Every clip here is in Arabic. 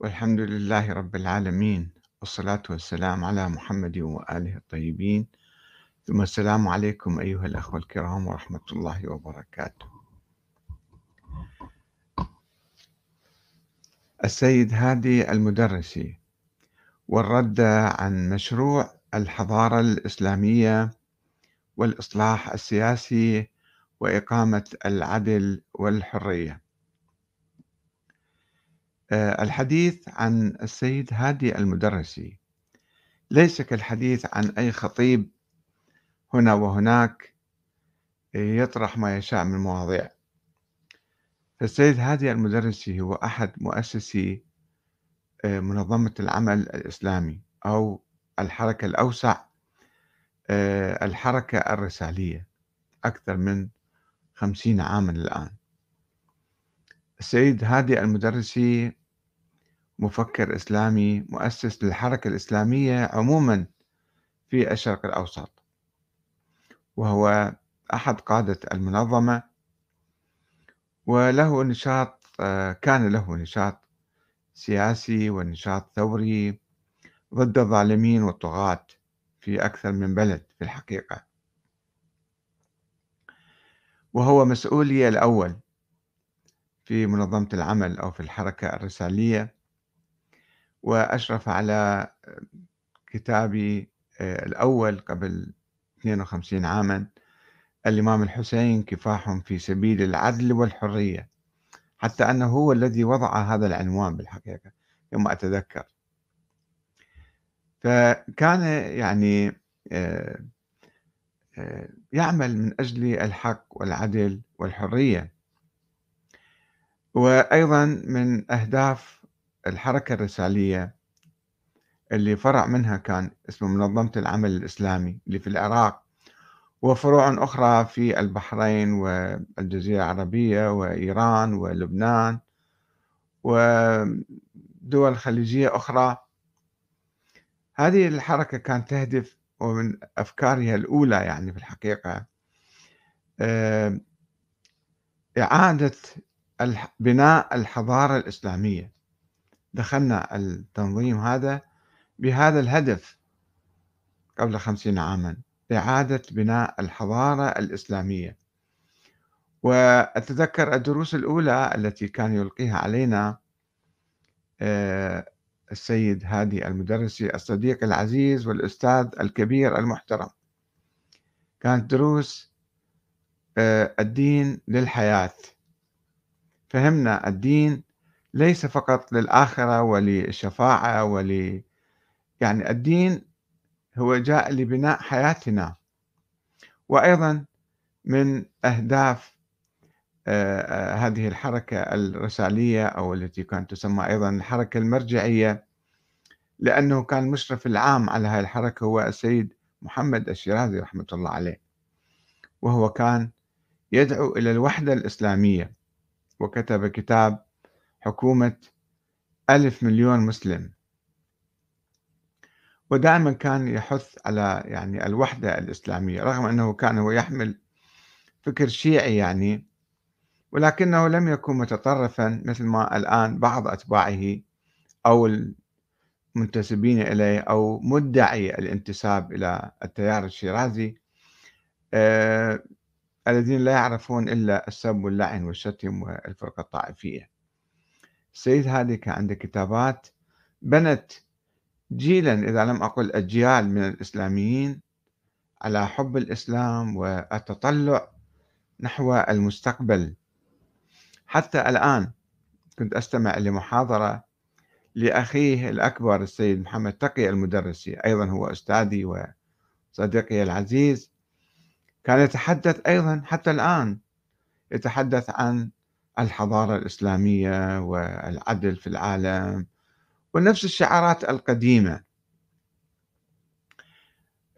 والحمد لله رب العالمين والصلاة والسلام على محمد وآله الطيبين. ثم السلام عليكم أيها الأخوة الكرام ورحمة الله وبركاته. السيد هادي المدرسي والرد عن مشروع الحضارة الإسلامية والإصلاح السياسي وإقامة العدل والحرية. الحديث عن السيد هادي المدرسي. ليس كالحديث عن أي خطيب هنا وهناك يطرح ما يشاء من مواضيع. فالسيد هادي المدرسي هو أحد مؤسسي آه، منظمة العمل الإسلامي أو الحركة الأوسع آه، الحركة الرسالية أكثر من خمسين عاما الآن. السيد هادي المدرسي مفكر إسلامي مؤسس للحركة الإسلامية عموما في الشرق الأوسط. وهو أحد قادة المنظمة. وله نشاط كان له نشاط سياسي ونشاط ثوري ضد الظالمين والطغاة في أكثر من بلد في الحقيقة. وهو مسؤولي الأول في منظمة العمل أو في الحركة الرسالية. وأشرف على كتابي آه، الأول قبل 52 عاما الإمام الحسين كفاح في سبيل العدل والحرية. حتى أنه هو الذي وضع هذا العنوان بالحقيقة يوم أتذكر. فكان يعني آه، آه، يعمل من أجل الحق والعدل والحرية. وأيضا من أهداف الحركة الرسالية اللي فرع منها كان اسمه منظمة العمل الإسلامي اللي في العراق وفروع أخرى في البحرين والجزيرة العربية وإيران ولبنان ودول خليجية أخرى. هذه الحركة كانت تهدف ومن أفكارها الأولى يعني في الحقيقة آه، إعادة بناء الحضارة الإسلامية. دخلنا التنظيم هذا بهذا الهدف قبل خمسين عاما إعادة بناء الحضارة الإسلامية. وأتذكر الدروس الأولى التي كان يلقيها علينا آه، السيد هادي المدرسي الصديق العزيز والأستاذ الكبير المحترم. كانت دروس آه، الدين للحياة. فهمنا الدين ليس فقط للآخرة وللشفاعة ول يعني الدين هو جاء لبناء حياتنا. وأيضا من أهداف آه، آه، هذه الحركة الرسالية أو التي كانت تسمى أيضا الحركة المرجعية لأنه كان المشرف العام على هذه الحركة هو السيد محمد الشيرازي رحمة الله عليه. وهو كان يدعو إلى الوحدة الإسلامية وكتب كتاب حكومة ألف مليون مسلم. ودائما كان يحث على يعني الوحدة الإسلامية رغم أنه كان هو يحمل فكر شيعي يعني ولكنه لم يكن متطرفا مثل ما الآن بعض أتباعه أو المنتسبين إليه أو مدعي الانتساب إلى التيار الشيرازي. آه الذين لا يعرفون إلا السب واللعن والشتم والفرقة الطائفية. السيد هادي كان عنده كتابات بنت جيلا إذا لم أقل أجيال من الإسلاميين على حب الإسلام والتطلع نحو المستقبل. حتى الآن كنت أستمع لمحاضرة لأخيه الأكبر السيد محمد تقي المدرسي أيضا هو أستاذي وصديقي العزيز. كان يتحدث أيضا حتى الآن يتحدث عن الحضارة الإسلامية والعدل في العالم ونفس الشعارات القديمة.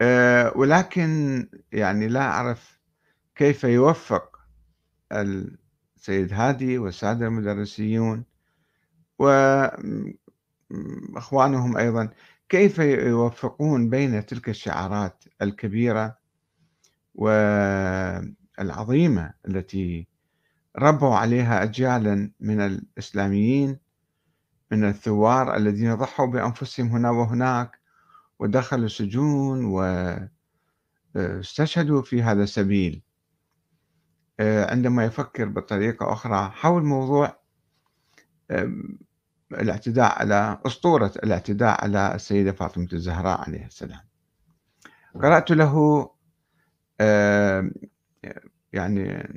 آه، ولكن يعني لا أعرف كيف يوفق السيد هادي والسادة المدرسيون وإخوانهم أيضا كيف يوفقون بين تلك الشعارات الكبيرة والعظيمة التي ربوا عليها أجيالا من الإسلاميين من الثوار الذين ضحوا بأنفسهم هنا وهناك ودخلوا السجون واستشهدوا في هذا السبيل. آه، عندما يفكر بطريقة أخرى حول موضوع الاعتداء على أسطورة الاعتداء على السيدة فاطمة الزهراء عليه السلام. قرأت له يعني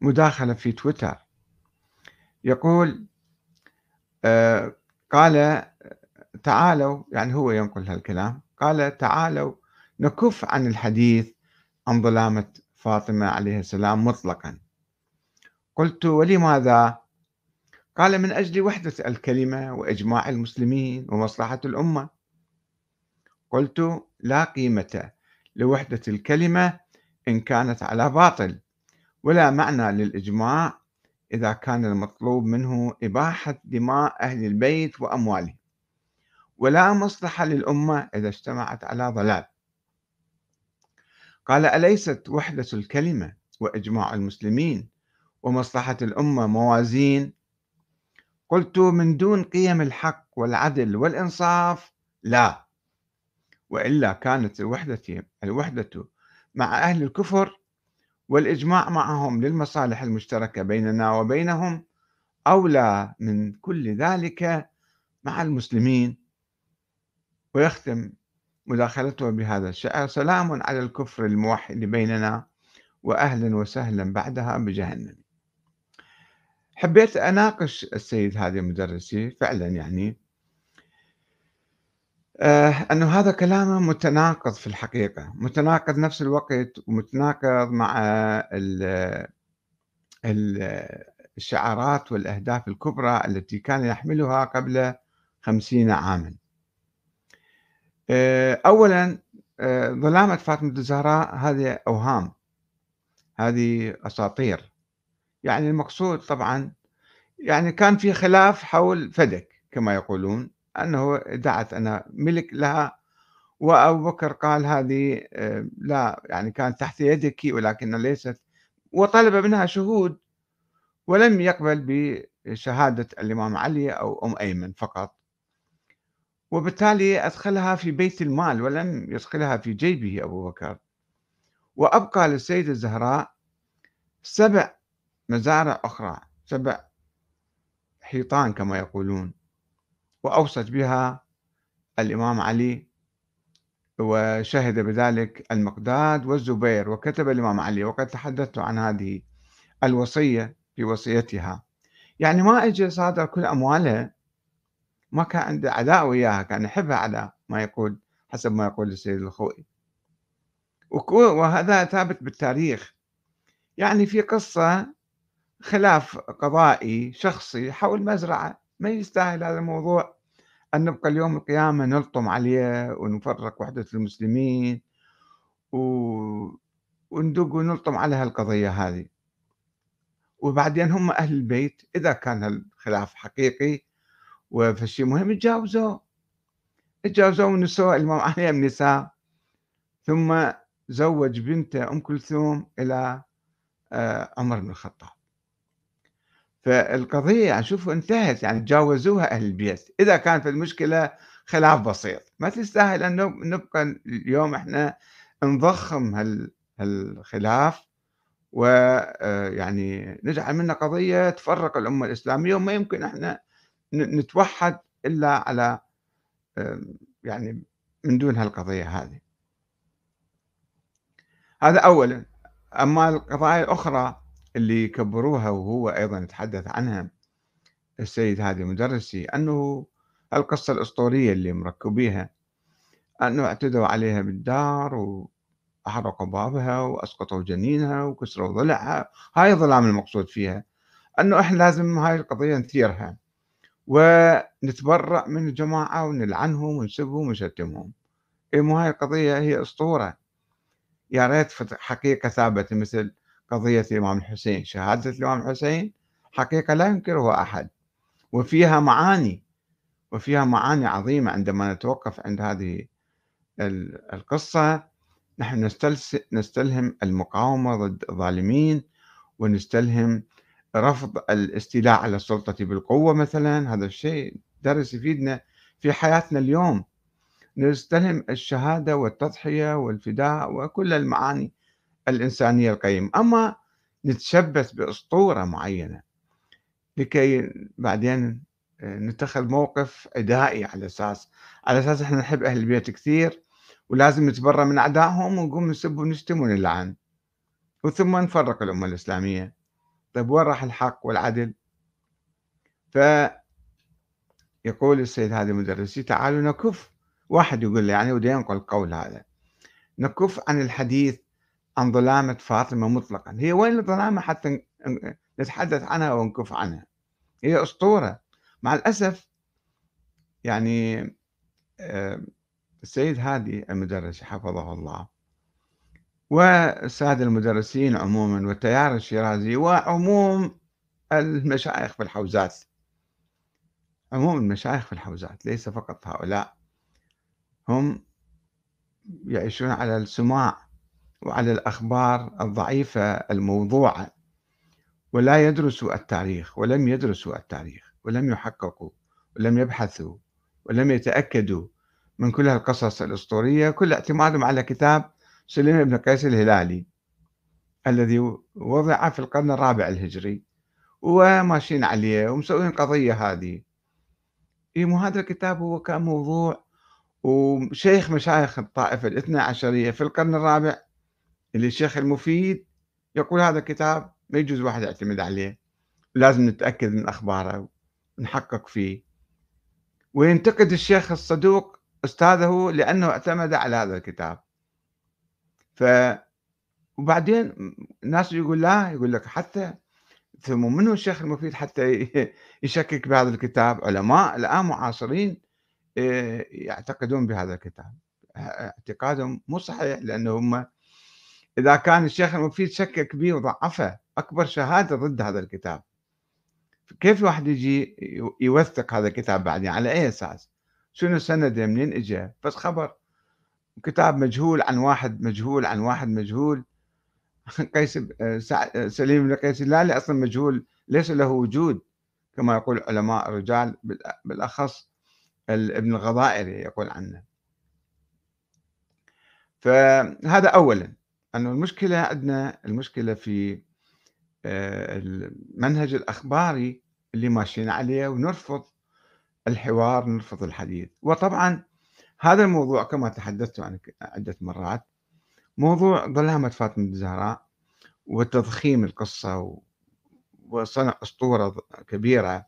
مداخلة في تويتر. يقول آه، قال تعالوا يعني هو ينقل هالكلام قال تعالوا نكف عن الحديث عن ظلامة فاطمة عليه السلام مطلقا. قلت ولماذا؟ قال من أجل وحدة الكلمة وإجماع المسلمين ومصلحة الأمة. قلت لا قيمة لوحدة الكلمة إن كانت على باطل. ولا معنى للإجماع إذا كان المطلوب منه إباحة دماء أهل البيت وأموالهم ولا مصلحة للأمة إذا اجتمعت على ضلال. قال أليست وحدة الكلمة وإجماع المسلمين ومصلحة الأمة موازين؟ قلت من دون قيم الحق والعدل والإنصاف لا. وإلا كانت الوحدة الوحدة مع أهل الكفر والإجماع معهم للمصالح المشتركة بيننا وبينهم أولى من كل ذلك مع المسلمين. ويختم مداخلته بهذا الشعر سلام على الكفر الموحد بيننا وأهلا وسهلا بعدها بجهنم. حبيت أناقش السيد هذا المدرسي فعلا يعني آه أنه هذا كلامه متناقض في الحقيقة. متناقض نفس الوقت ومتناقض مع ال ال الشعارات والأهداف الكبرى التي كان يحملها قبل خمسين عاما. آه أولا آه ظلامة فاطمة الزهراء هذه أوهام. هذه أساطير. يعني المقصود طبعا يعني كان في خلاف حول فدك كما يقولون. أنه ادعت أنا ملك لها وأبو بكر قال هذه آه، لا يعني كانت تحت يدك ولكن ليست وطلب منها شهود ولم يقبل بشهادة الإمام علي أو أم أيمن فقط. وبالتالي أدخلها في بيت المال ولم يدخلها في جيبه أبو بكر. وأبقى للسيدة الزهراء سبع مزارع أخرى سبع حيطان كما يقولون. وأوصت بها الإمام علي وشهد بذلك المقداد والزبير وكتب الإمام علي وقد تحدثت عن هذه الوصية في وصيتها. يعني ما اجى صادر كل أموالها ما كان عنده عداء وياها كان يحبها على ما يقول حسب ما يقول السيد الخوئي. وهذا ثابت بالتاريخ. يعني في قصة خلاف قضائي شخصي حول مزرعة ما يستاهل هذا الموضوع. أن نبقى اليوم القيامة نلطم عليه ونفرق وحدة المسلمين و... وندق ونلطم على هالقضية هذه. وبعدين هم أهل البيت إذا كان الخلاف حقيقي وفشي مهم تجاوزوه تجاوزوه ونسوه الإمام علي النساء. ثم زوج بنته أم كلثوم إلى آه، عمر بن الخطاب. فالقضية يعني شوفوا انتهت يعني تجاوزوها أهل البيت. إذا كان في المشكلة خلاف بسيط. ما تستاهل أن نبقى اليوم إحنا نضخم هالخلاف ويعني آه، نجعل منه قضية تفرق الأمة الإسلامية وما يمكن إحنا نتوحد إلا على يعني من دون هالقضية هذه. هذا أولا. أما القضايا الأخرى اللي كبروها وهو أيضا يتحدث عنها السيد هادي المدرسي أنه القصة الأسطورية اللي مركبيها أنه اعتدوا عليها بالدار وأحرقوا بابها وأسقطوا جنينها وكسروا ضلعها. هاي الظلام المقصود فيها أنه إحنا لازم هاي القضية نثيرها ونتبرأ من الجماعة ونلعنهم ونسبهم ونشتمهم. إيه مو هاي القضية هي أسطورة. يا ريت حقيقة ثابتة مثل قضية الإمام الحسين شهادة الإمام الحسين حقيقة لا ينكرها أحد وفيها معاني وفيها معاني عظيمة عندما نتوقف عند هذه القصة. نحن نستلهم المقاومة ضد الظالمين ونستلهم رفض الاستيلاء على السلطة بالقوة مثلا. هذا الشيء درس يفيدنا في حياتنا اليوم. نستلهم الشهادة والتضحية والفداء وكل المعاني الإنسانية القيمة. أما نتشبث بأسطورة معينة لكي بعدين نتخذ موقف عدائي على أساس على أساس إحنا نحب أهل البيت كثير ولازم نتبرى من أعدائهم ونقوم نسب ونشتم ونلعن وثم نفرق الأمة الإسلامية. طيب وين راح الحق والعدل؟ فيقول السيد هذا المدرسي تعالوا نكف. واحد يقول لي يعني ودي ينقل القول هذا. نكف عن الحديث عن ظلامة فاطمة مطلقا. هي وين الظلامة حتى نتحدث عنها ونكف عنها؟ هي أسطورة. مع الأسف يعني السيد هادي المدرس حفظه الله والسادة المدرسين عموما والتيار الشيرازي وعموم المشايخ في الحوزات. عموم المشايخ في الحوزات ليس فقط هؤلاء. هم يعيشون على السماع وعلى الأخبار الضعيفة الموضوعة ولا يدرسوا التاريخ ولم يدرسوا التاريخ ولم يحققوا ولم يبحثوا ولم يتأكدوا من كل القصص الأسطورية. كل اعتمادهم على كتاب سليم بن قيس الهلالي الذي وضع في القرن الرابع الهجري وماشيين عليه ومسوين قضية هذه. إيه مو هذا الكتاب هو كان موضوع وشيخ مشايخ الطائفة الاثنى عشرية في القرن الرابع اللي الشيخ المفيد يقول هذا الكتاب ما يجوز واحد يعتمد عليه. لازم نتأكد من أخباره ونحقق فيه. وينتقد الشيخ الصدوق أستاذه لأنه اعتمد على هذا الكتاب. ف وبعدين الناس يقول لا يقول لك حتى ثم منه الشيخ المفيد حتى يشكك بهذا الكتاب؟ علماء الآن معاصرين آه، يعتقدون بهذا الكتاب. اعتقادهم مو صحيح لأنه هم إذا كان الشيخ المفيد شكك به وضعفه أكبر شهادة ضد هذا الكتاب. كيف واحد يجي يوثق هذا الكتاب بعدين؟ على أي أساس؟ شنو سنده منين اجى بس خبر. كتاب مجهول عن واحد مجهول عن واحد مجهول. قيس سليم بن قيس اللالي أصلا مجهول ليس له وجود. كما يقول علماء الرجال بالأخص ابن الغضائري يقول عنه. فهذا اولا. أنه المشكلة عندنا المشكلة في آه، المنهج الأخباري اللي ماشيين عليه ونرفض الحوار نرفض الحديث. وطبعا هذا الموضوع كما تحدثت عنه عدة مرات موضوع ظلامة فاطمة الزهراء وتضخيم القصة وصنع أسطورة كبيرة.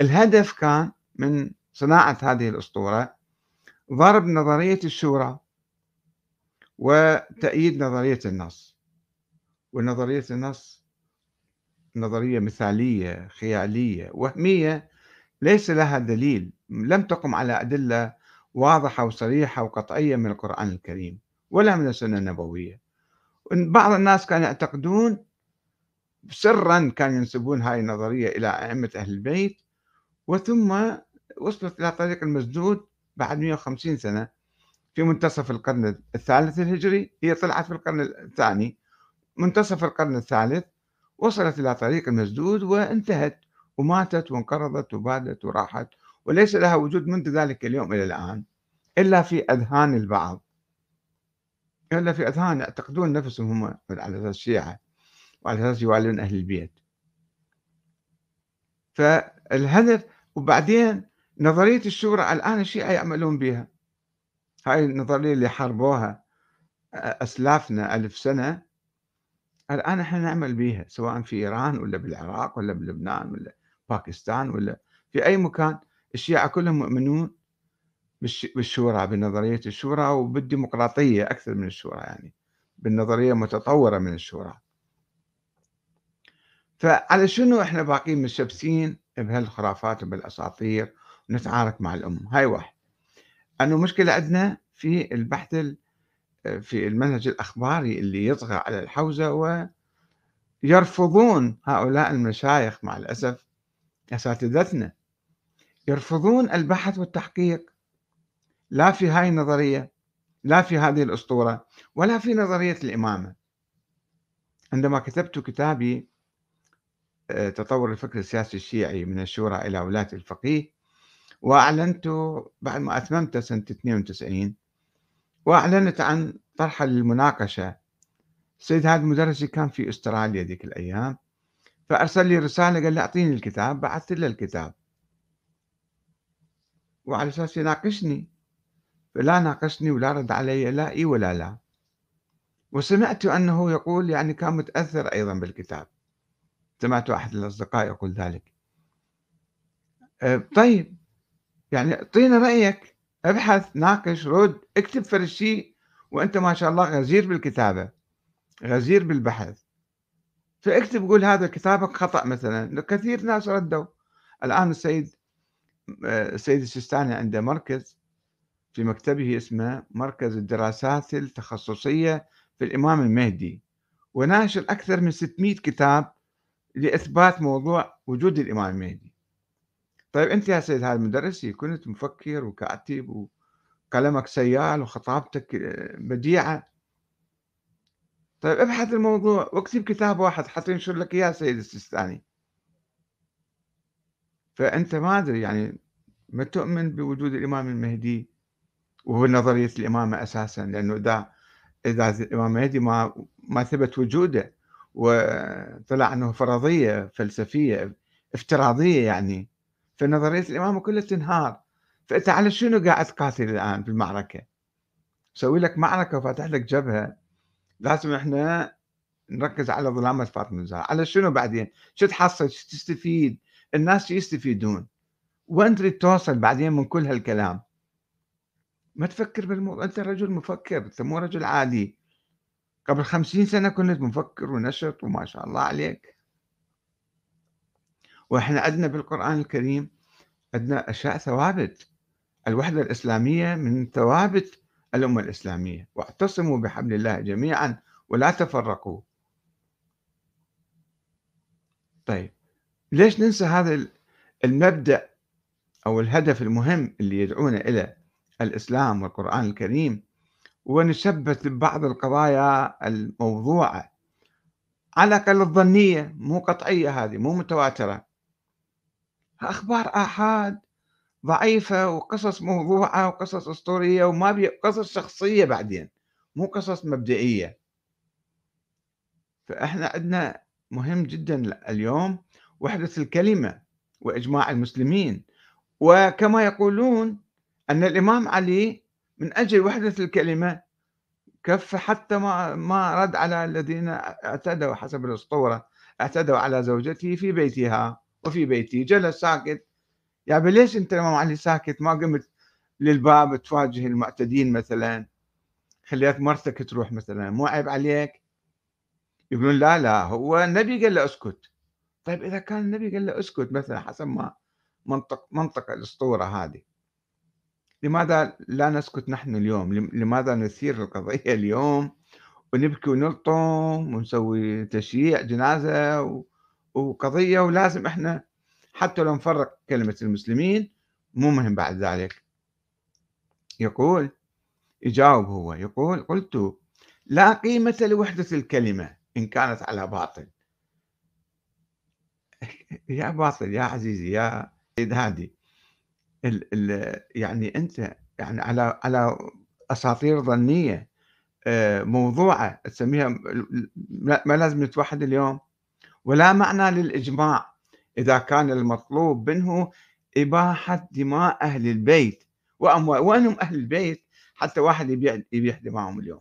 الهدف كان من صناعة هذه الأسطورة ضرب نظرية الشورى. وتأييد نظرية النص. ونظرية النص نظرية مثالية خيالية وهمية ليس لها دليل لم تقم على أدلة واضحة وصريحة وقطعية من القرآن الكريم ولا من السنة النبوية. بعض الناس كانوا يعتقدون سرا كانوا ينسبون هاي النظرية إلى أئمة أهل البيت وثم وصلت إلى طريق المسدود بعد 150 سنة. في منتصف القرن الثالث الهجري هي طلعت في القرن الثاني. منتصف القرن الثالث وصلت إلى طريق المسدود وانتهت وماتت وانقرضت وبادت وراحت وليس لها وجود منذ ذلك اليوم إلى الآن إلا في أذهان البعض. إلا في أذهان يعتقدون نفسهم هم على أساس الشيعة وعلى أساس يوالون أهل البيت. فالهدف وبعدين نظرية الشورى الآن الشيعة يعملون بها. هاي النظرية اللي حاربوها أسلافنا ألف سنة الآن إحنا نعمل بها سواء في إيران ولا بالعراق ولا بلبنان ولا باكستان ولا في أي مكان. الشيعة كلهم مؤمنون بالشورى بنظرية الشورى وبالديمقراطية أكثر من الشورى يعني بالنظرية المتطورة من الشورى. فعلى شنو إحنا باقيين متشبثين بهالخرافات وبالاساطير ونتعارك مع الامه هاي واحد. أنه مشكلة عندنا في البحث في المنهج الأخباري اللي يطغى على الحوزة ويرفضون هؤلاء المشايخ مع الأسف أساتذتنا. يرفضون البحث والتحقيق. لا في هاي النظرية لا في هذه الأسطورة ولا في نظرية الإمامة. عندما كتبت كتابي آه، تطور الفكر السياسي الشيعي من الشورى إلى ولاية الفقيه وأعلنت بعد ما أتممت سنة 92 وأعلنت عن طرحة للمناقشة السيد هذا المدرسي كان في أستراليا ذيك الأيام فأرسل لي رسالة قال لي أعطيني الكتاب بعثت له الكتاب. وعلى أساس يناقشني فلا ناقشني ولا رد علي لا إي ولا لا. وسمعت أنه يقول يعني كان متأثر أيضا بالكتاب. سمعت أحد الأصدقاء يقول ذلك. أه، طيب. يعني اعطينا رأيك ابحث ناقش رد اكتب فرد شيء وأنت ما شاء الله غزير بالكتابة غزير بالبحث. فاكتب قول هذا كتابك خطأ مثلا كثير ناس ردوا. الآن السيد أه، السيد السيستاني عنده مركز في مكتبه اسمه مركز الدراسات التخصصية في الإمام المهدي وناشر أكثر من 600 كتاب لإثبات موضوع وجود الإمام المهدي. طيب أنت يا سيد هذا المدرس كنت مفكر وكاتب وكلامك سيال وخطابتك بديعة؟ طيب ابحث الموضوع واكتب كتاب واحد حتى ينشر لك إياه سيد السيستاني. فأنت ما أدري يعني ما تؤمن بوجود الإمام المهدي وهو نظرية الإمامة أساسا لأنه إذا إذا الإمام المهدي ما ما ثبت وجوده وطلع أنه فرضية فلسفية افتراضية يعني فنظرية الإمامة كلها تنهار. فأنت على شنو قاعد تقاتل الآن في المعركة؟ سوي لك معركة وفاتح لك جبهة. لازم إحنا نركز على ظلامة فاطمة الزهراء على شنو بعدين؟ شو تحصل؟ شو تستفيد؟ الناس يستفيدون؟ وين تريد توصل بعدين من كل هالكلام؟ ما تفكر بالموضوع أنت رجل مفكر أنت مو رجل عادي. قبل خمسين سنة كنت مفكر ونشط وما شاء الله عليك. وإحنا عندنا بالقرآن الكريم عندنا أشياء ثوابت. الوحدة الإسلامية من ثوابت الأمة الإسلامية. واعتصموا بحبل الله جميعا ولا تفرقوا. طيب ليش ننسى هذا المبدأ أو الهدف المهم اللي يدعونا إلى الإسلام والقرآن الكريم؟ ونشبث ببعض القضايا الموضوعة. على الأقل الظنية مو قطعية هذه مو متواترة. أخبار آحاد ضعيفة وقصص موضوعة وقصص أسطورية وما بي قصص شخصية بعدين مو قصص مبدئية. فإحنا عندنا مهم جدا اليوم وحدة الكلمة وإجماع المسلمين. وكما يقولون أن الإمام علي من أجل وحدة الكلمة كف حتى ما ما رد على الذين اعتدوا حسب الأسطورة اعتدوا على زوجته في بيتها. وفي بيتي. جلس ساكت. يا يعني ليش أنت الإمام علي ساكت ما قمت للباب تواجه المعتدين مثلا؟ خليت مرتك تروح مثلا. مو عيب عليك؟ يقولون لا لا هو النبي قال له اسكت. طيب إذا كان النبي قال له اسكت مثلا حسب ما منطق منطق الأسطورة هذه. لماذا لا نسكت نحن اليوم؟ لماذا نثير القضية اليوم ونبكي ونلطم ونسوي تشييع جنازة وقضية ولازم إحنا حتى لو نفرق كلمة المسلمين مو مهم بعد ذلك. يقول يجاوب هو يقول قلت لا قيمة لوحدة الكلمة إن كانت على باطل. يا باطل يا عزيزي يا سيد هادي. ال ال يعني أنت يعني على على أساطير ظنية آه، موضوعة تسميها ما لازم نتوحد اليوم. ولا معنى للإجماع. إذا كان المطلوب منه إباحة دماء أهل البيت. وأموال وين أهل البيت؟ حتى واحد يبيع يبيع دماءهم اليوم.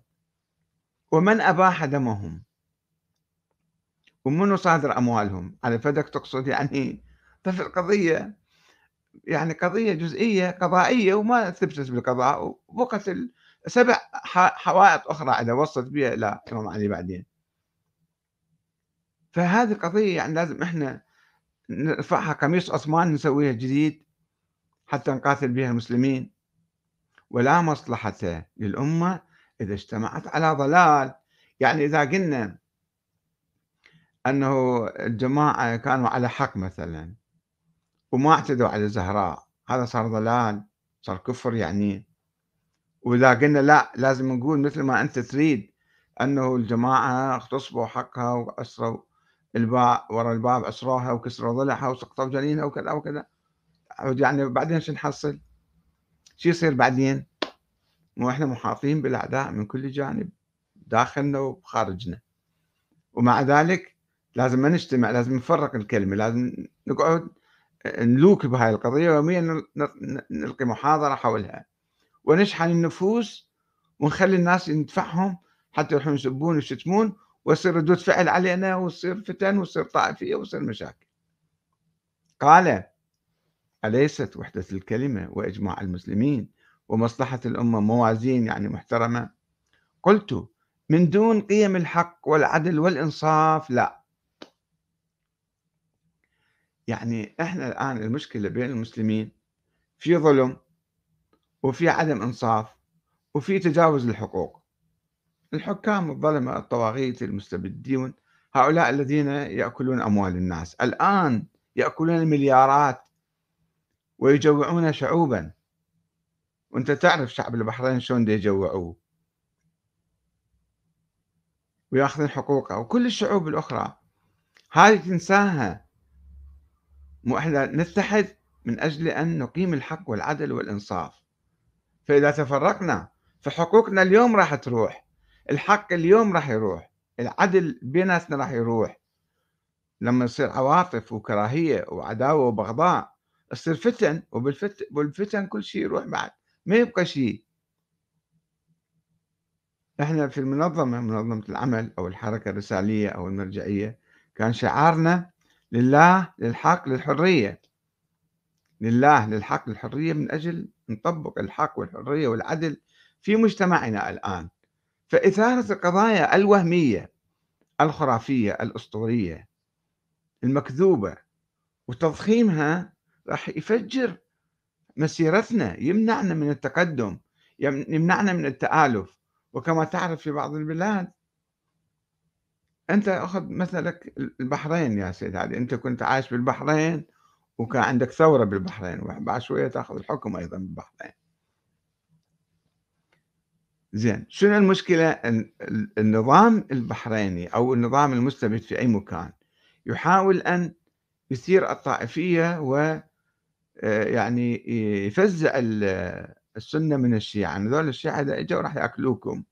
ومن أباح دمهم؟ ومنو صادر أموالهم؟ على فدك تقصد يعني ففي القضية يعني قضية جزئية قضائية وما ثبتت بالقضاء وبقت سبع حوائط أخرى إذا وصلت بها إلى الإمام علي بعدين. فهذه قضية يعني لازم إحنا نرفعها قميص عثمان نسويها جديد حتى نقاتل بها المسلمين. ولا مصلحة للأمة إذا اجتمعت على ضلال. يعني إذا قلنا أنه الجماعة كانوا على حق مثلا وما اعتدوا على الزهراء هذا صار ضلال صار كفر يعني. وإذا قلنا لا لازم نقول مثل ما أنت تريد أنه الجماعة اغتصبوا حقها وأسروا. الباب ورا الباب أسروها وكسروا ضلعها وسقطوا جنينها وكذا وكذا يعني بعدين شو نحصل؟ شو يصير بعدين؟ مو إحنا محاطين بالأعداء من كل جانب داخلنا وخارجنا ومع ذلك لازم ما نجتمع لازم نفرق الكلمة لازم نقعد نلوك بهاي القضية يوميا نلقي محاضرة حولها ونشحن النفوس ونخلي الناس ندفعهم حتى يروحون يسبون ويشتمون ويصير ردود فعل علينا ويصير فتن ويصير طائفية ويصير مشاكل. قال: أليست وحدة الكلمة وإجماع المسلمين ومصلحة الأمة موازين يعني محترمة؟ قلت: من دون قيم الحق والعدل والإنصاف لا. يعني إحنا الآن المشكلة بين المسلمين في ظلم وفي عدم إنصاف وفي تجاوز الحقوق. الحكام الظلمة الطواغيت المستبدون هؤلاء الذين يأكلون أموال الناس. الآن يأكلون المليارات ويجوعون شعوبا. وأنت تعرف شعب البحرين شلون يجوعوه. ويأخذون حقوقه. وكل الشعوب الأخرى. هذه تنساها. مو إحنا نتحد من أجل أن نقيم الحق والعدل والإنصاف. فإذا تفرقنا فحقوقنا اليوم راح تروح. الحق اليوم راح يروح العدل بيناتنا راح يروح. لما يصير عواطف وكراهية وعداوة وبغضاء تصير فتن وبالفتن, كل شيء يروح بعد ما يبقى شيء. إحنا في المنظمة منظمة العمل أو الحركة الرسالية أو المرجعية كان شعارنا لله للحق للحرية. لله للحق للحرية من أجل نطبق الحق والحرية والعدل في مجتمعنا الآن. فإثارة القضايا الوهمية الخرافية الأسطورية المكذوبة وتضخيمها راح يفجر مسيرتنا يمنعنا من التقدم يمنعنا من التآلف. وكما تعرف في بعض البلاد أنت أخذ مثلك البحرين يا سيد علي. أنت كنت عايش بالبحرين وكان عندك ثورة بالبحرين وبعد شوية تأخذ الحكم أيضا بالبحرين. زين شنو المشكلة؟ النظام البحريني أو النظام المستبد في أي مكان يحاول أن يثير الطائفية و آه، يعني يفزع السنة من الشيعة يعني الشيعة إذا إجوا راح يأكلوكم.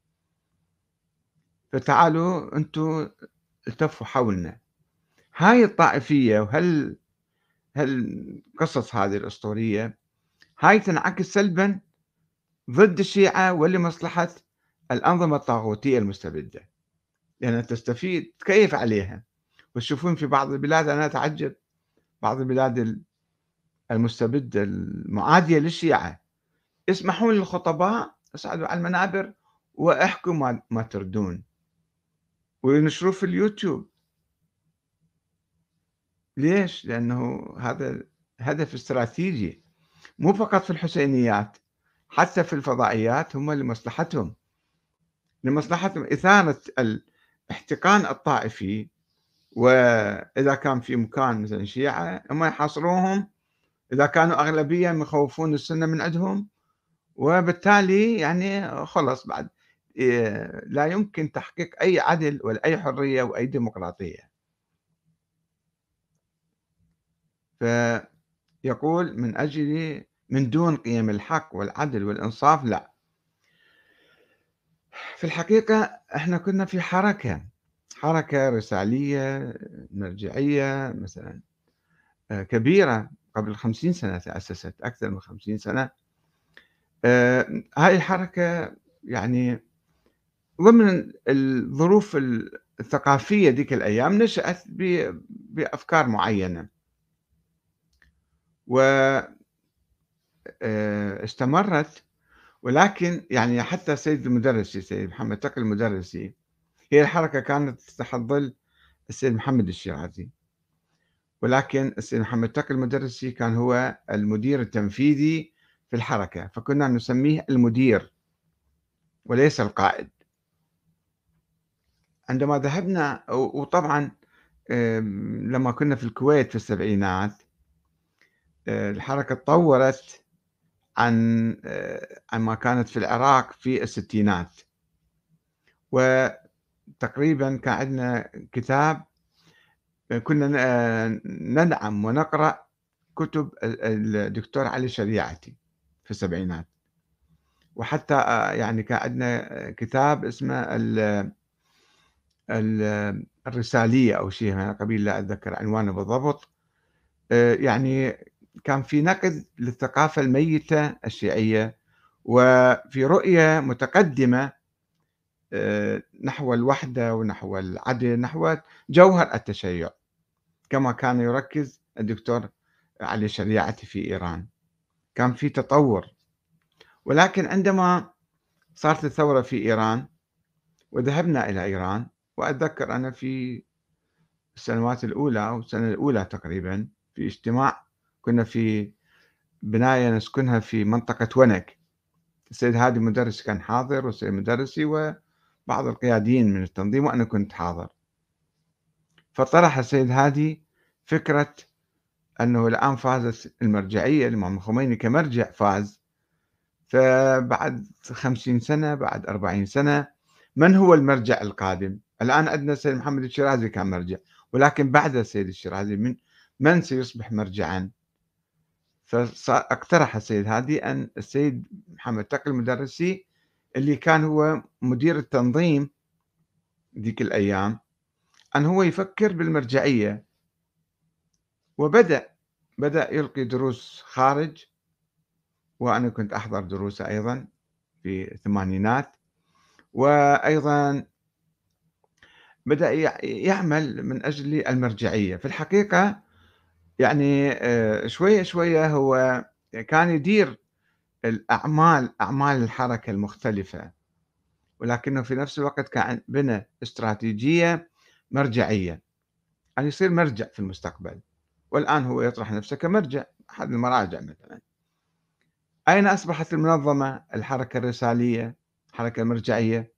فتعالوا أنتم التفوا حولنا. هاي الطائفية وهل هل قصص هذه الأسطورية هاي تنعكس سلبا ضد الشيعة ولمصلحة الأنظمة الطاغوتية المستبدة. لأنها تستفيد تكيف عليها؟ وتشوفون في بعض البلاد أنا أتعجب بعض البلاد المستبدة المعادية للشيعة. يسمحون للخطباء يصعدوا على المنابر واحكوا ما, ما تردون. وينشروه في اليوتيوب. ليش؟ لأنه هذا هدف استراتيجي. مو فقط في الحسينيات. حتى في الفضائيات هم لمصلحتهم. لمصلحتهم. إثارة الاحتقان الطائفي وإذا كان في مكان مثلا شيعة هم يحاصروهم. إذا كانوا أغلبية يخوفون السنة من عندهم. وبالتالي يعني خلص بعد إيه، لا يمكن تحقيق أي عدل ولا أي حرية وأي ديمقراطية. فيقول من أجل من دون قيم الحق والعدل والإنصاف لا. في الحقيقة إحنا كنا في حركة حركة رسالية مرجعية مثلا آه، كبيرة قبل خمسين سنة تأسست أكثر من خمسين سنة. آه، هاي الحركة يعني ضمن الظروف الثقافية ذيك الأيام نشأت بأفكار معينة. و استمرت. ولكن يعني حتى السيد المدرسي سيد محمد تقي المدرسي هي الحركة كانت تحت ظل السيد محمد الشيرازي. ولكن السيد محمد تقي المدرسي كان هو المدير التنفيذي في الحركة فكنا نسميه المدير وليس القائد. عندما ذهبنا وطبعا لما كنا في الكويت في السبعينات آه، الحركة تطورت عن آه، عن ما كانت في العراق في الستينات. وتقريبا كان عندنا كتاب كنا ندعم ونقرأ كتب الدكتور علي شريعتي في السبعينات. وحتى آه، يعني كان عندنا كتاب اسمه الرسالية أو شيء من قبيل لا أتذكر عنوانه بالضبط. آه، يعني كان في نقد للثقافة الميتة الشيعية وفي رؤية متقدمة آه، نحو الوحدة ونحو العدل نحو جوهر التشيع كما كان يركز الدكتور علي شريعتي في إيران. كان في تطور. ولكن عندما صارت الثورة في إيران وذهبنا إلى إيران وأتذكر أنا في السنوات الأولى أو السنة الأولى تقريبا في اجتماع كنا في بناية نسكنها في منطقة ونك. السيد هادي مدرس كان حاضر والسيد مدرسي وبعض القياديين من التنظيم وأنا كنت حاضر. فطرح السيد هادي فكرة أنه الآن فازت المرجعية الإمام الخميني كمرجع فاز. فبعد خمسين سنة بعد أربعين سنة من هو المرجع القادم؟ الآن عندنا السيد محمد الشيرازي كان مرجع ولكن بعد السيد الشيرازي من من سيصبح مرجعا؟ فاقترح السيد هادي أن السيد محمد تقي المدرسي اللي كان هو مدير التنظيم ذيك الأيام أن هو يفكر بالمرجعية. وبدأ بدأ يلقي دروس خارج. وأنا كنت أحضر دروسه أيضا في الثمانينات. وأيضا بدأ يعمل من أجل المرجعية. في الحقيقة يعني آه، شوية شوية هو كان يدير الأعمال أعمال الحركة المختلفة ولكنه في نفس الوقت كان بنى استراتيجية مرجعية أن يصير مرجع في المستقبل والآن هو يطرح نفسه كمرجع أحد المراجع مثلا. أين أصبحت المنظمة؟ الحركة الرسالية الحركة المرجعية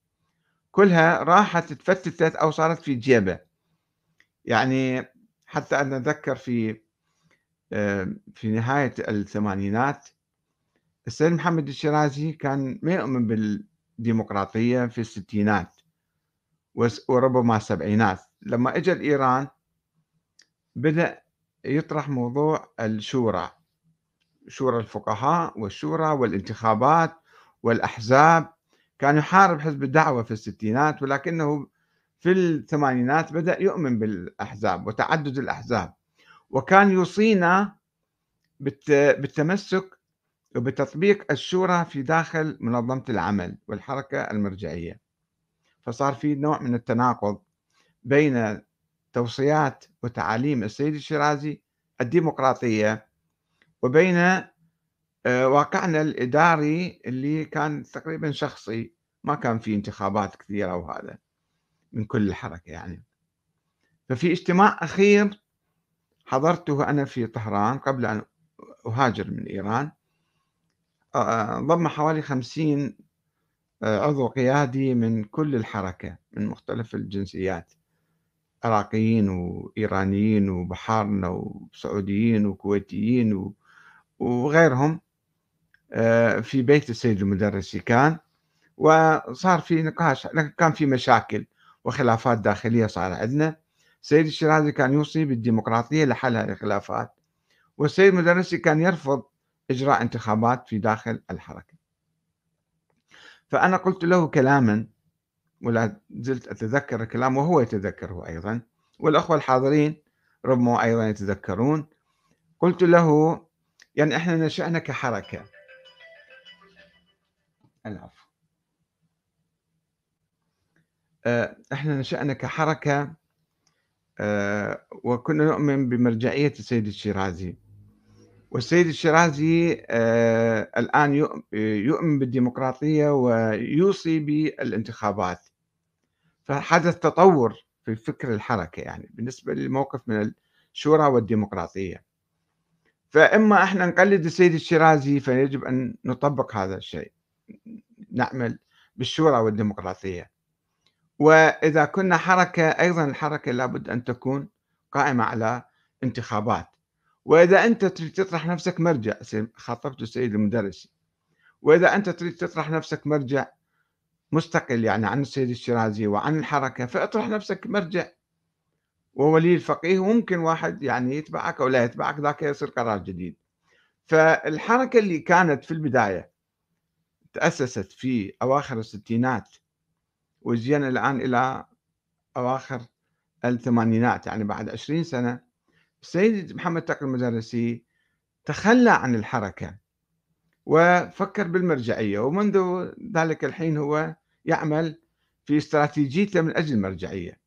كلها راحت تفتتت أو صارت في جيبه. يعني حتى أنا أتذكر في في نهاية الثمانينات السيد محمد الشيرازي كان ما يؤمن بالديمقراطية في الستينات وربما السبعينات لما اجى ايران بدأ يطرح موضوع الشورى شورى الفقهاء والشورى والانتخابات والأحزاب. كان يحارب حزب الدعوة في الستينات ولكنه في الثمانينات بدأ يؤمن بالأحزاب وتعدد الأحزاب. وكان يوصينا بالتمسك وبتطبيق الشورى في داخل منظمة العمل والحركة المرجعية. فصار في نوع من التناقض بين توصيات وتعاليم السيد الشيرازي الديمقراطية وبين آه، واقعنا الإداري اللي كان تقريبا شخصي. ما كان في انتخابات كثيرة وهذا من كل الحركة يعني. ففي اجتماع أخير حضرته أنا في طهران قبل أن أهاجر من إيران. آه، ضم حوالي خمسين آه، عضو قيادي من كل الحركة من مختلف الجنسيات عراقيين وإيرانيين وبحارنا وسعوديين وكويتيين وغيرهم آه، في بيت السيد المدرسي كان. وصار في نقاش كان في مشاكل وخلافات داخلية صار عندنا. السيد الشيرازي كان يوصي بالديمقراطية لحل الخلافات والسيد المدرسي كان يرفض إجراء انتخابات في داخل الحركة. فأنا قلت له كلاما ولا زلت أتذكر الكلام وهو يتذكره أيضا والأخوة الحاضرين ربما أيضا يتذكرون. قلت له يعني إحنا نشأنا كحركة. العفو. آه، إحنا نشأنا كحركة وكنا نؤمن بمرجعية السيد الشيرازي. والسيد الشيرازي آه، الآن يؤمن بالديمقراطية ويوصي بالانتخابات. فحدث تطور في فكر الحركة يعني بالنسبة للموقف من الشورى والديمقراطية. فإما إحنا نقلد السيد الشيرازي فيجب أن نطبق هذا الشيء نعمل بالشورى والديمقراطية. وإذا كنا حركة أيضا الحركة لابد أن تكون قائمة على انتخابات. وإذا أنت تريد تطرح نفسك مرجع خاطبت السيد المدرسي وإذا أنت تريد تطرح نفسك مرجع مستقل يعني عن السيد الشيرازي وعن الحركة فاطرح نفسك مرجع. وولي الفقيه وممكن واحد يعني يتبعك أو لا يتبعك ذاك يصير قرار جديد. فالحركة اللي كانت في البداية تأسست في أواخر الستينات وجينا الآن إلى أواخر الثمانينات يعني بعد عشرين سنة السيد محمد تقي المدرسي تخلى عن الحركة وفكر بالمرجعية ومنذ ذلك الحين هو يعمل في استراتيجيته من أجل المرجعية.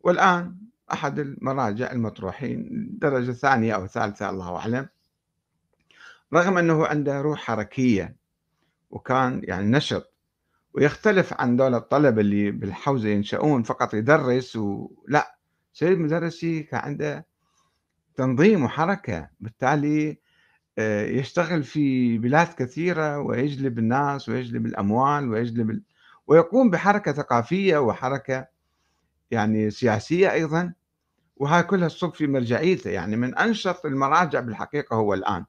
والآن أحد المراجع المطروحين درجة ثانية أو ثالثة الله أعلم. رغم أنه عنده روح حركية وكان يعني نشط ويختلف عن دول الطلبة اللي بالحوزة ينشؤون فقط يدرس ولا سيد مدرسي كان عنده تنظيم وحركة. بالتالي آه، يشتغل في بلاد كثيرة ويجلب الناس ويجلب الأموال ويجلب ال... ويقوم بحركة ثقافية وحركة يعني سياسية أيضا. وهاي كلها في مرجعيته يعني من أنشط المراجع بالحقيقة هو الآن.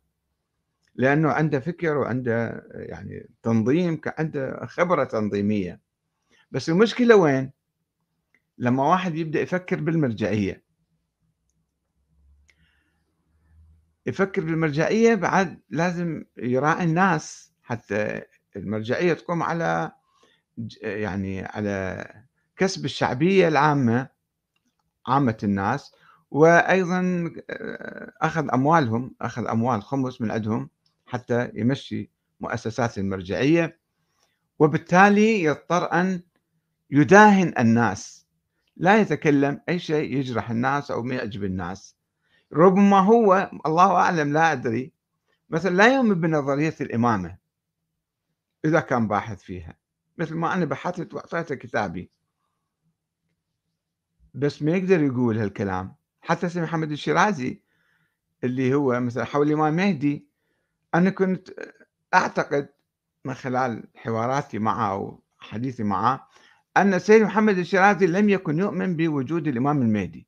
لأنه عنده فكر وعنده يعني تنظيم عنده خبرة تنظيمية. بس المشكلة وين؟ لما واحد يبدأ يفكر بالمرجعية. يفكر بالمرجعية بعد لازم يراعي الناس حتى المرجعية تقوم على يعني على كسب الشعبية العامة عامة الناس وأيضا آه، أخذ أموالهم أخذ أموال خمس من عندهم. حتى يمشي مؤسسات المرجعية وبالتالي يضطر أن يداهن الناس. لا يتكلم أي شيء يجرح الناس أو ما يعجب الناس. ربما هو الله أعلم لا أدري. مثلا لا يؤمن بنظرية الإمامة إذا كان باحث فيها. مثل ما أنا بحثت وأعطيته كتابي. بس ما يقدر يقول هالكلام. حتى سيد محمد الشيرازي اللي هو مثلا حول الإمام مهدي أنا كنت أعتقد من خلال حواراتي معه وحديثي معه أن السيد محمد الشيرازي لم يكن يؤمن بوجود الإمام المهدي.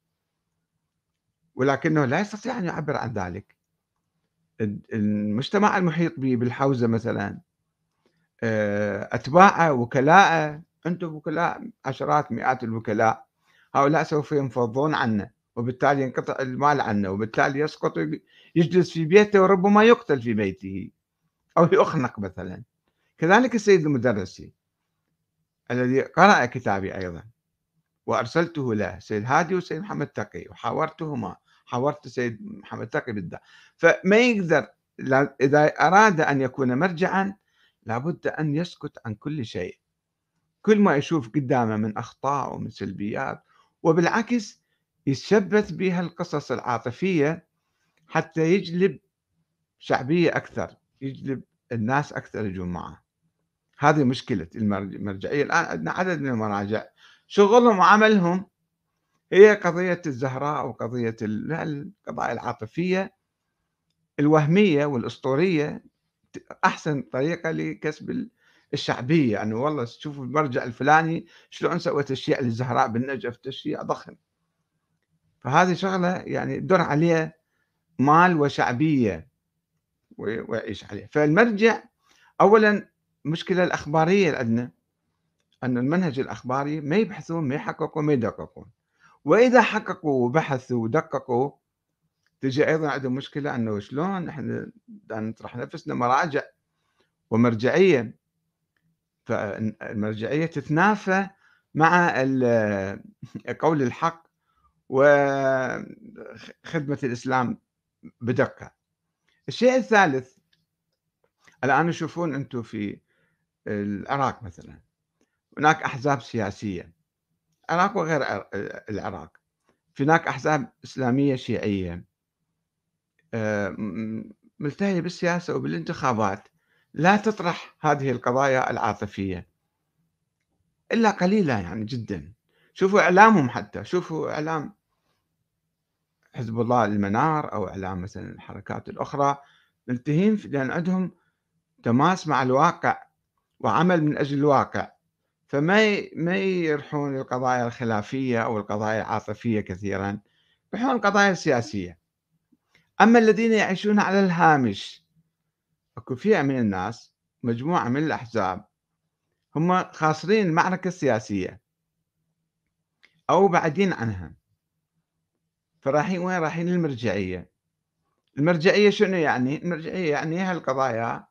ولكنه لا يستطيع أن يعبر عن ذلك. المجتمع المحيط به بالحوزة مثلا آه، أتباعه وكلاءه أنتم وكلاء عشرات مئات الوكلاء هؤلاء سوف ينفضون عنا وبالتالي ينقطع المال عنه وبالتالي يسقط يجلس في بيته وربما يقتل في بيته أو يخنق مثلا. كذلك السيد المدرسي الذي قرأ كتابي أيضا وأرسلته له سيد هادي وسيد محمد تقي وحاورتهما حاورت السيد محمد تقي بالذات فما يقدر إذا أراد أن يكون مرجعا لابد أن يسكت عن كل شيء. كل ما يشوف قدامه من أخطاء ومن سلبيات وبالعكس يتشبث بها القصص العاطفية حتى يجلب شعبية أكثر يجلب الناس أكثر يجون معه. هذه مشكلة المرجعية. الآن عندنا عدد من المراجع. شغلهم وعملهم هي قضية الزهراء وقضية القضايا العاطفية الوهمية والأسطورية. أحسن طريقة لكسب الشعبية. أنه والله شوفوا المرجع الفلاني شلون سوى تشييع للزهراء بالنجف تشييع ضخم. فهذه شغلة يعني تدور عليها مال وشعبية. ويعيش عليه. فالمرجع أولا المشكلة الأخبارية اللي عندنا أن المنهج الأخباري ما يبحثون ما يحققون ما يدققون. وإذا حققوا وبحثوا ودققوا تجي أيضا عندهم مشكلة أنه شلون إحنا نطرح نفسنا مراجع ومرجعية. فالمرجعية تتنافى مع قول الحق وخدمة الإسلام. بدقة. الشيء الثالث الآن تشوفون أنتم في العراق مثلا. هناك أحزاب سياسية العراق وغير العراق. هناك أحزاب إسلامية شيعية آه، ملتهية بالسياسة وبالانتخابات. لا تطرح هذه القضايا العاطفية. إلا قليلة يعني جدا. شوفوا إعلامهم حتى. شوفوا إعلام حزب الله المنار أو إعلام مثلا الحركات الأخرى ملتهين لأن عندهم تماس مع الواقع وعمل من أجل الواقع. فما ما يرحون القضايا الخلافية أو القضايا العاطفية كثيرا يرحون القضايا السياسية. أما الذين يعيشون على الهامش أكو فئة من الناس مجموعة من الأحزاب هم خاسرين المعركة السياسية أو بعدين عنها. فرايحين وين رايحين للمرجعية المرجعية شنو يعني؟ المرجعية يعني هالقضايا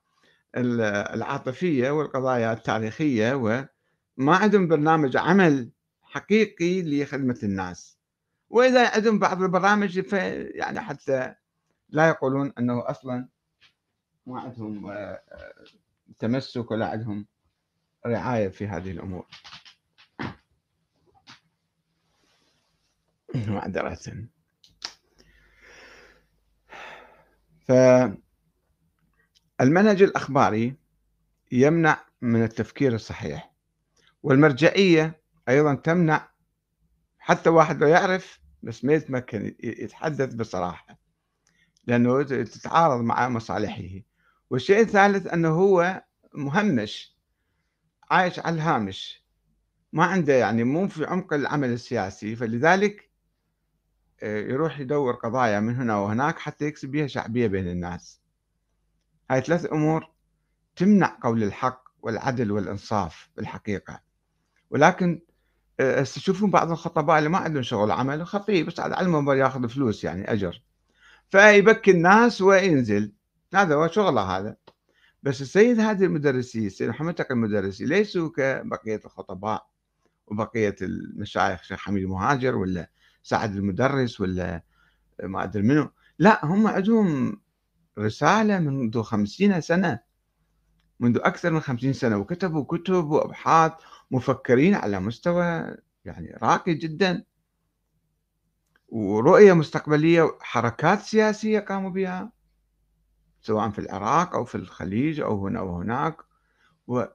العاطفية والقضايا التاريخية وما عندهم برنامج عمل حقيقي لخدمة الناس. وإذا عندهم بعض البرامج يعني حتى لا يقولون أنه أصلا ما عندهم آه، آه، تمسك ولا عندهم رعاية في هذه الأمور. معذرة فالمنهج الأخباري يمنع من التفكير الصحيح والمرجعية أيضا تمنع حتى واحد لو يعرف بس ما يتمكن يتحدث بصراحة لأنه تتعارض مع مصالحه. والشيء الثالث أنه هو مهمش عايش على الهامش ما عنده يعني مو في عمق العمل السياسي. فلذلك يروح يدور قضايا من هنا وهناك حتى يكسب بها شعبية بين الناس. هاي ثلاث أمور تمنع قول الحق والعدل والإنصاف بالحقيقة. ولكن آه، تشوفون بعض الخطباء اللي ما عندهم شغل عمل خطيب بس على المنبر ياخذ فلوس يعني أجر. فيبكي الناس وينزل. هذا هو شغله هذا. بس السيد هادي المدرسي السيد محمد تقي المدرسي ليسوا كبقية الخطباء وبقية المشايخ شيخ حميد المهاجر ولا سعد المدرس ولا ما أدري منو. لا هم عندهم رسالة منذ خمسين سنة منذ أكثر من خمسين سنة وكتبوا كتب وأبحاث مفكرين على مستوى يعني راقي جدا. ورؤية مستقبلية حركات سياسية قاموا بها سواء في العراق أو في الخليج أو هنا وهناك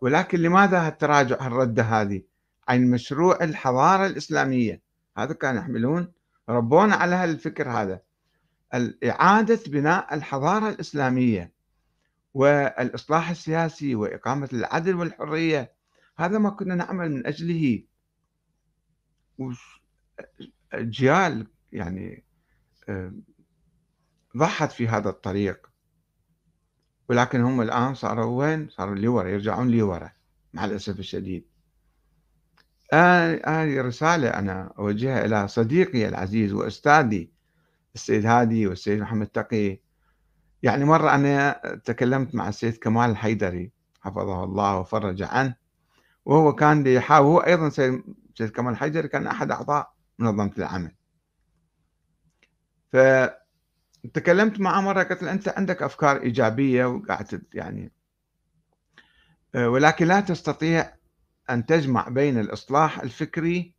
ولكن لماذا التراجع الردة هذه؟ عن مشروع الحضارة الإسلامية. هذا كانوا يحملون ربونا على هالفكر هذا. إعادة بناء الحضارة الإسلامية والإصلاح السياسي وإقامة العدل والحرية هذا ما كنا نعمل من أجله. أجيال يعني ضحت في هذا الطريق. ولكن هم الآن صاروا وين؟ صاروا لورا يرجعون لورا مع الأسف الشديد. هذه رسالة أنا أوجهها إلى صديقي العزيز وأستاذي السيد هادي والسيد محمد تقي. يعني مرة أنا تكلمت مع السيد كمال الحيدري حفظه الله وفرج عنه وهو كان يحاول هو أيضا سيد كمال الحيدري كان أحد أعضاء منظمة العمل. فتكلمت معه مرة قلت له أنت عندك أفكار إيجابية وقاعد يعني آه، ولكن لا تستطيع أن تجمع بين الإصلاح الفكري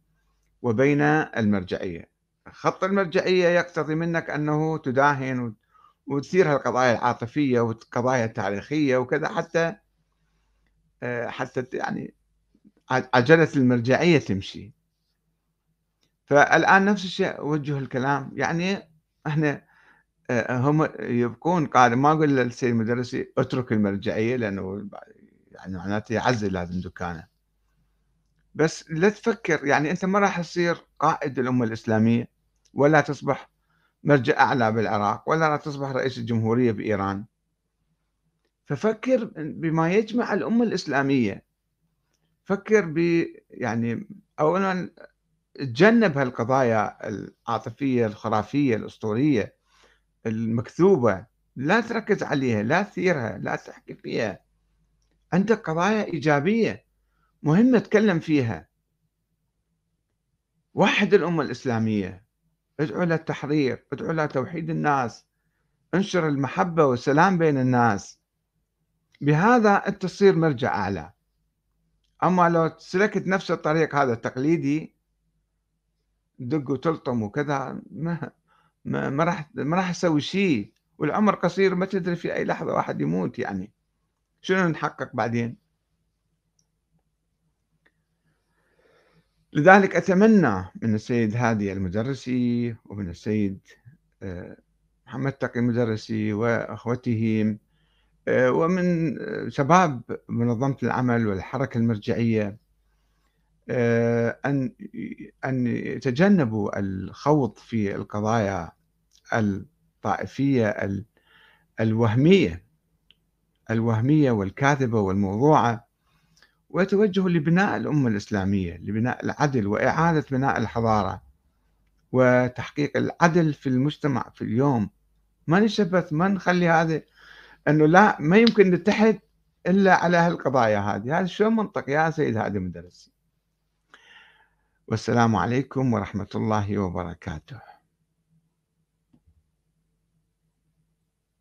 وبين المرجعية. خط المرجعية يقتضي منك أنه تداهن وتثير هالقضايا العاطفية والقضايا التاريخية وكذا حتى آه، حتى يعني عجلة المرجعية تمشي. فالآن نفس الشيء أوجه الكلام. يعني إحنا آه، هم يبقون قال ما أقول للسيد المدرسي اترك المرجعية لأنه يعني معناته يعزل لازم دكانه بس لا تفكر يعني أنت ما راح تصير قائد الأمة الإسلامية ولا تصبح مرجع أعلى بالعراق ولا راح تصبح رئيس الجمهورية بإيران. ففكر بما يجمع الأمة الإسلامية. فكر ب يعني أولا تجنب هالقضايا العاطفية الخرافية الأسطورية المكذوبة. لا تركز عليها لا تثيرها لا تحكي فيها. عندك قضايا إيجابية. مهمة تكلم فيها. وحد الأمة الإسلامية ادعو للتحرير ادعو لتوحيد الناس انشر المحبة والسلام بين الناس. بهذا أنت تصير مرجع أعلى. أما لو سلكت نفس الطريق هذا التقليدي دق وتلطم وكذا ما ما, ما راح ما راح تسوي شيء. والعمر قصير ما تدري في أي لحظة واحد يموت يعني. شنو نحقق بعدين؟ لذلك أتمنى من السيد هادي المدرسي ومن السيد آه، محمد تقي المدرسي وأخوته آه، ومن شباب منظمة العمل والحركة المرجعية آه، أن أن يتجنبوا الخوض في القضايا الطائفية الوهمية الوهمية والكاذبة والموضوعة. ويتوجه لبناء الأمة الإسلامية لبناء العدل وإعادة بناء الحضارة وتحقيق العدل في المجتمع في اليوم. ما نشبث ما نخلي هذا إنه لا ما يمكن نتحد إلا على هالقضايا هذه. هذا شو منطق يا سيد هادي مدرس والسلام عليكم ورحمة الله وبركاته.